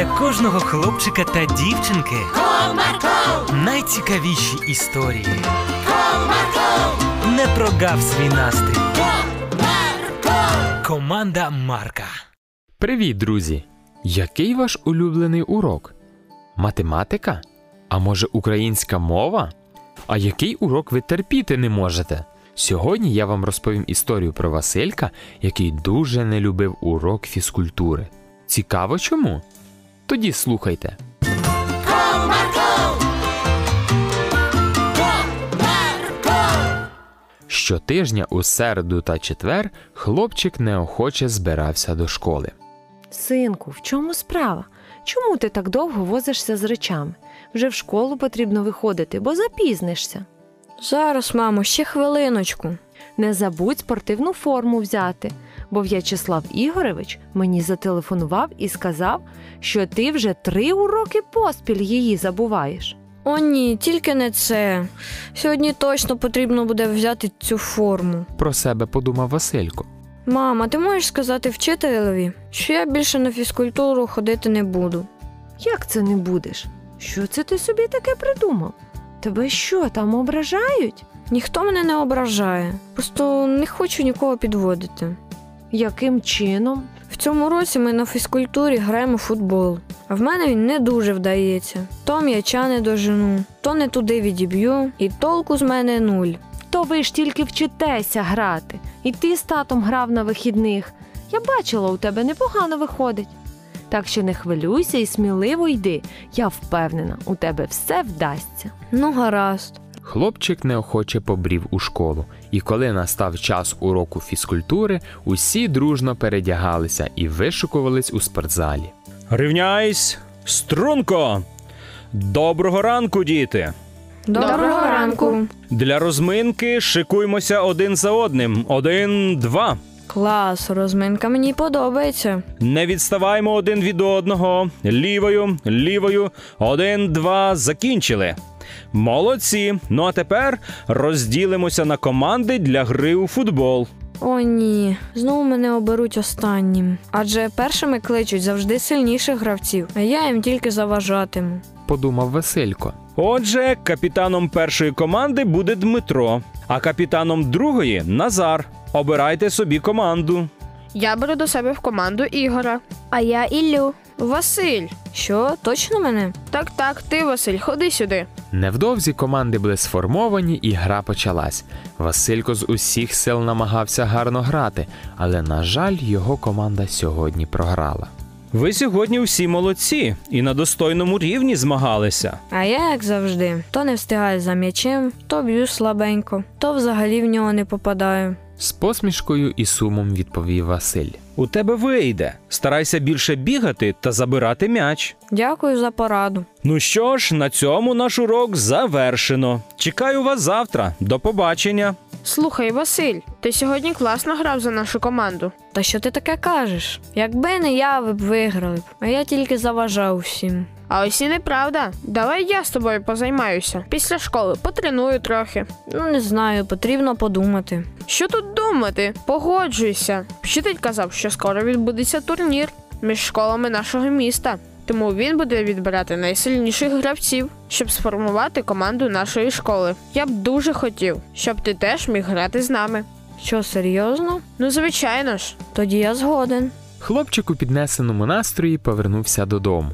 для кожного хлопчика та дівчинки Comarco, найцікавіші історії. Comarco, Не прогав свій настрій. Comarco. Команда Марка. Привіт, друзі! Який ваш улюблений урок? Математика? А може українська мова? А який урок ви терпіти не можете? Сьогодні я вам розповім історію про Василька, який дуже не любив урок фізкультури. Цікаво чому? Тоді слухайте. Щотижня у середу та четвер хлопчик неохоче збирався до школи. Синку, в чому справа? Чому ти так довго возишся з речами? Вже в школу потрібно виходити, бо запізнишся. Зараз, мамо, ще хвилиночку. Не забудь спортивну форму взяти, бо В'ячеслав Ігоревич мені зателефонував і сказав, що ти вже три уроки поспіль її забуваєш. О, ні, тільки не це. Сьогодні точно потрібно буде взяти цю форму. Про себе подумав Василько. Мама, ти можеш сказати вчителеві, що я більше на фізкультуру ходити не буду. Як це не будеш? Що це ти собі таке придумав? Тебе що там ображають? Ніхто мене не ображає, просто не хочу нікого підводити. Яким чином? В цьому році ми на фізкультурі граємо в футбол, а в мене він не дуже вдається. То м'яча не дожену, то не туди відіб'ю, і толку з мене нуль. То ви ж тільки вчитеся грати, і ти з татом грав на вихідних. Я бачила, у тебе непогано виходить. Так що не хвилюйся і сміливо йди. Я впевнена, у тебе все вдасться. Ну, гаразд. Хлопчик неохоче побрів у школу, і коли настав час уроку фізкультури, усі дружно передягалися і вишукувались у спортзалі. Рівняйсь, струнко. Доброго ранку, діти. Доброго ранку. Для розминки шикуймося один за одним. Один, два. Клас, розминка мені подобається. Не відставаймо один від одного. Лівою, лівою. Один, два. Закінчили. Молодці. Ну а тепер розділимося на команди для гри у футбол. О, ні, знову мене оберуть останнім. Адже першими кличуть завжди сильніших гравців, а я їм тільки заважатиму. Подумав Василько. Отже, капітаном першої команди буде Дмитро, а капітаном другої Назар. Обирайте собі команду. Я беру до себе в команду Ігора. А я Іллю. Василь. Що, точно мене? Так, так, ти, Василь, ходи сюди. Невдовзі команди були сформовані, і гра почалась. Василько з усіх сил намагався гарно грати, але, на жаль, його команда сьогодні програла. Ви сьогодні всі молодці і на достойному рівні змагалися. А я, як завжди, то не встигаю за м'ячем, то б'ю слабенько, то взагалі в нього не попадаю. З посмішкою і сумом відповів Василь. У тебе вийде. Старайся більше бігати та забирати м'яч. Дякую за пораду. Ну що ж, на цьому наш урок завершено. Чекаю вас завтра. До побачення. Слухай, Василь, ти сьогодні класно грав за нашу команду. Та що ти таке кажеш? Якби не я, ви б виграли б, а я тільки заважав всім. А ось і неправда. Давай я з тобою позаймаюся. Після школи потреную трохи. Ну, не знаю, потрібно подумати. Що тут думати? Погоджуйся. Вчитель казав, що скоро відбудеться турнір між школами нашого міста. Тому він буде відбирати найсильніших гравців, щоб сформувати команду нашої школи. Я б дуже хотів, щоб ти теж міг грати з нами. Що, серйозно? Ну, звичайно ж. Тоді я згоден. Хлопчик у піднесеному настрої повернувся додому.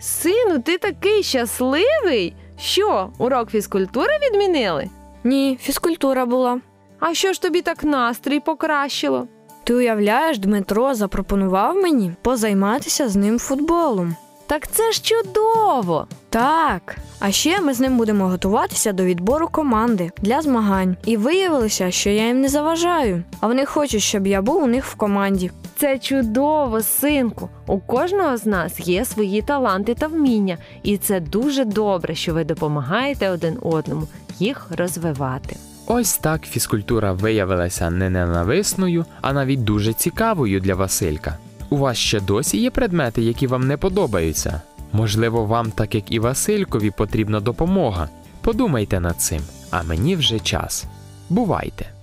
Сину, ти такий щасливий. Що, урок фізкультури відмінили? Ні, фізкультура була. А що ж тобі так настрій покращило? Ти уявляєш, Дмитро запропонував мені позайматися з ним футболом. Так це ж чудово! Так. А ще ми з ним будемо готуватися до відбору команди для змагань. І виявилося, що я їм не заважаю, а вони хочуть, щоб я був у них в команді. Це чудово, синку. У кожного з нас є свої таланти та вміння, і це дуже добре, що ви допомагаєте один одному їх розвивати. Ось так фізкультура виявилася не ненависною, а навіть дуже цікавою для Василька. У вас ще досі є предмети, які вам не подобаються? Можливо, вам, так як і Василькові, потрібна допомога. Подумайте над цим, а мені вже час. Бувайте!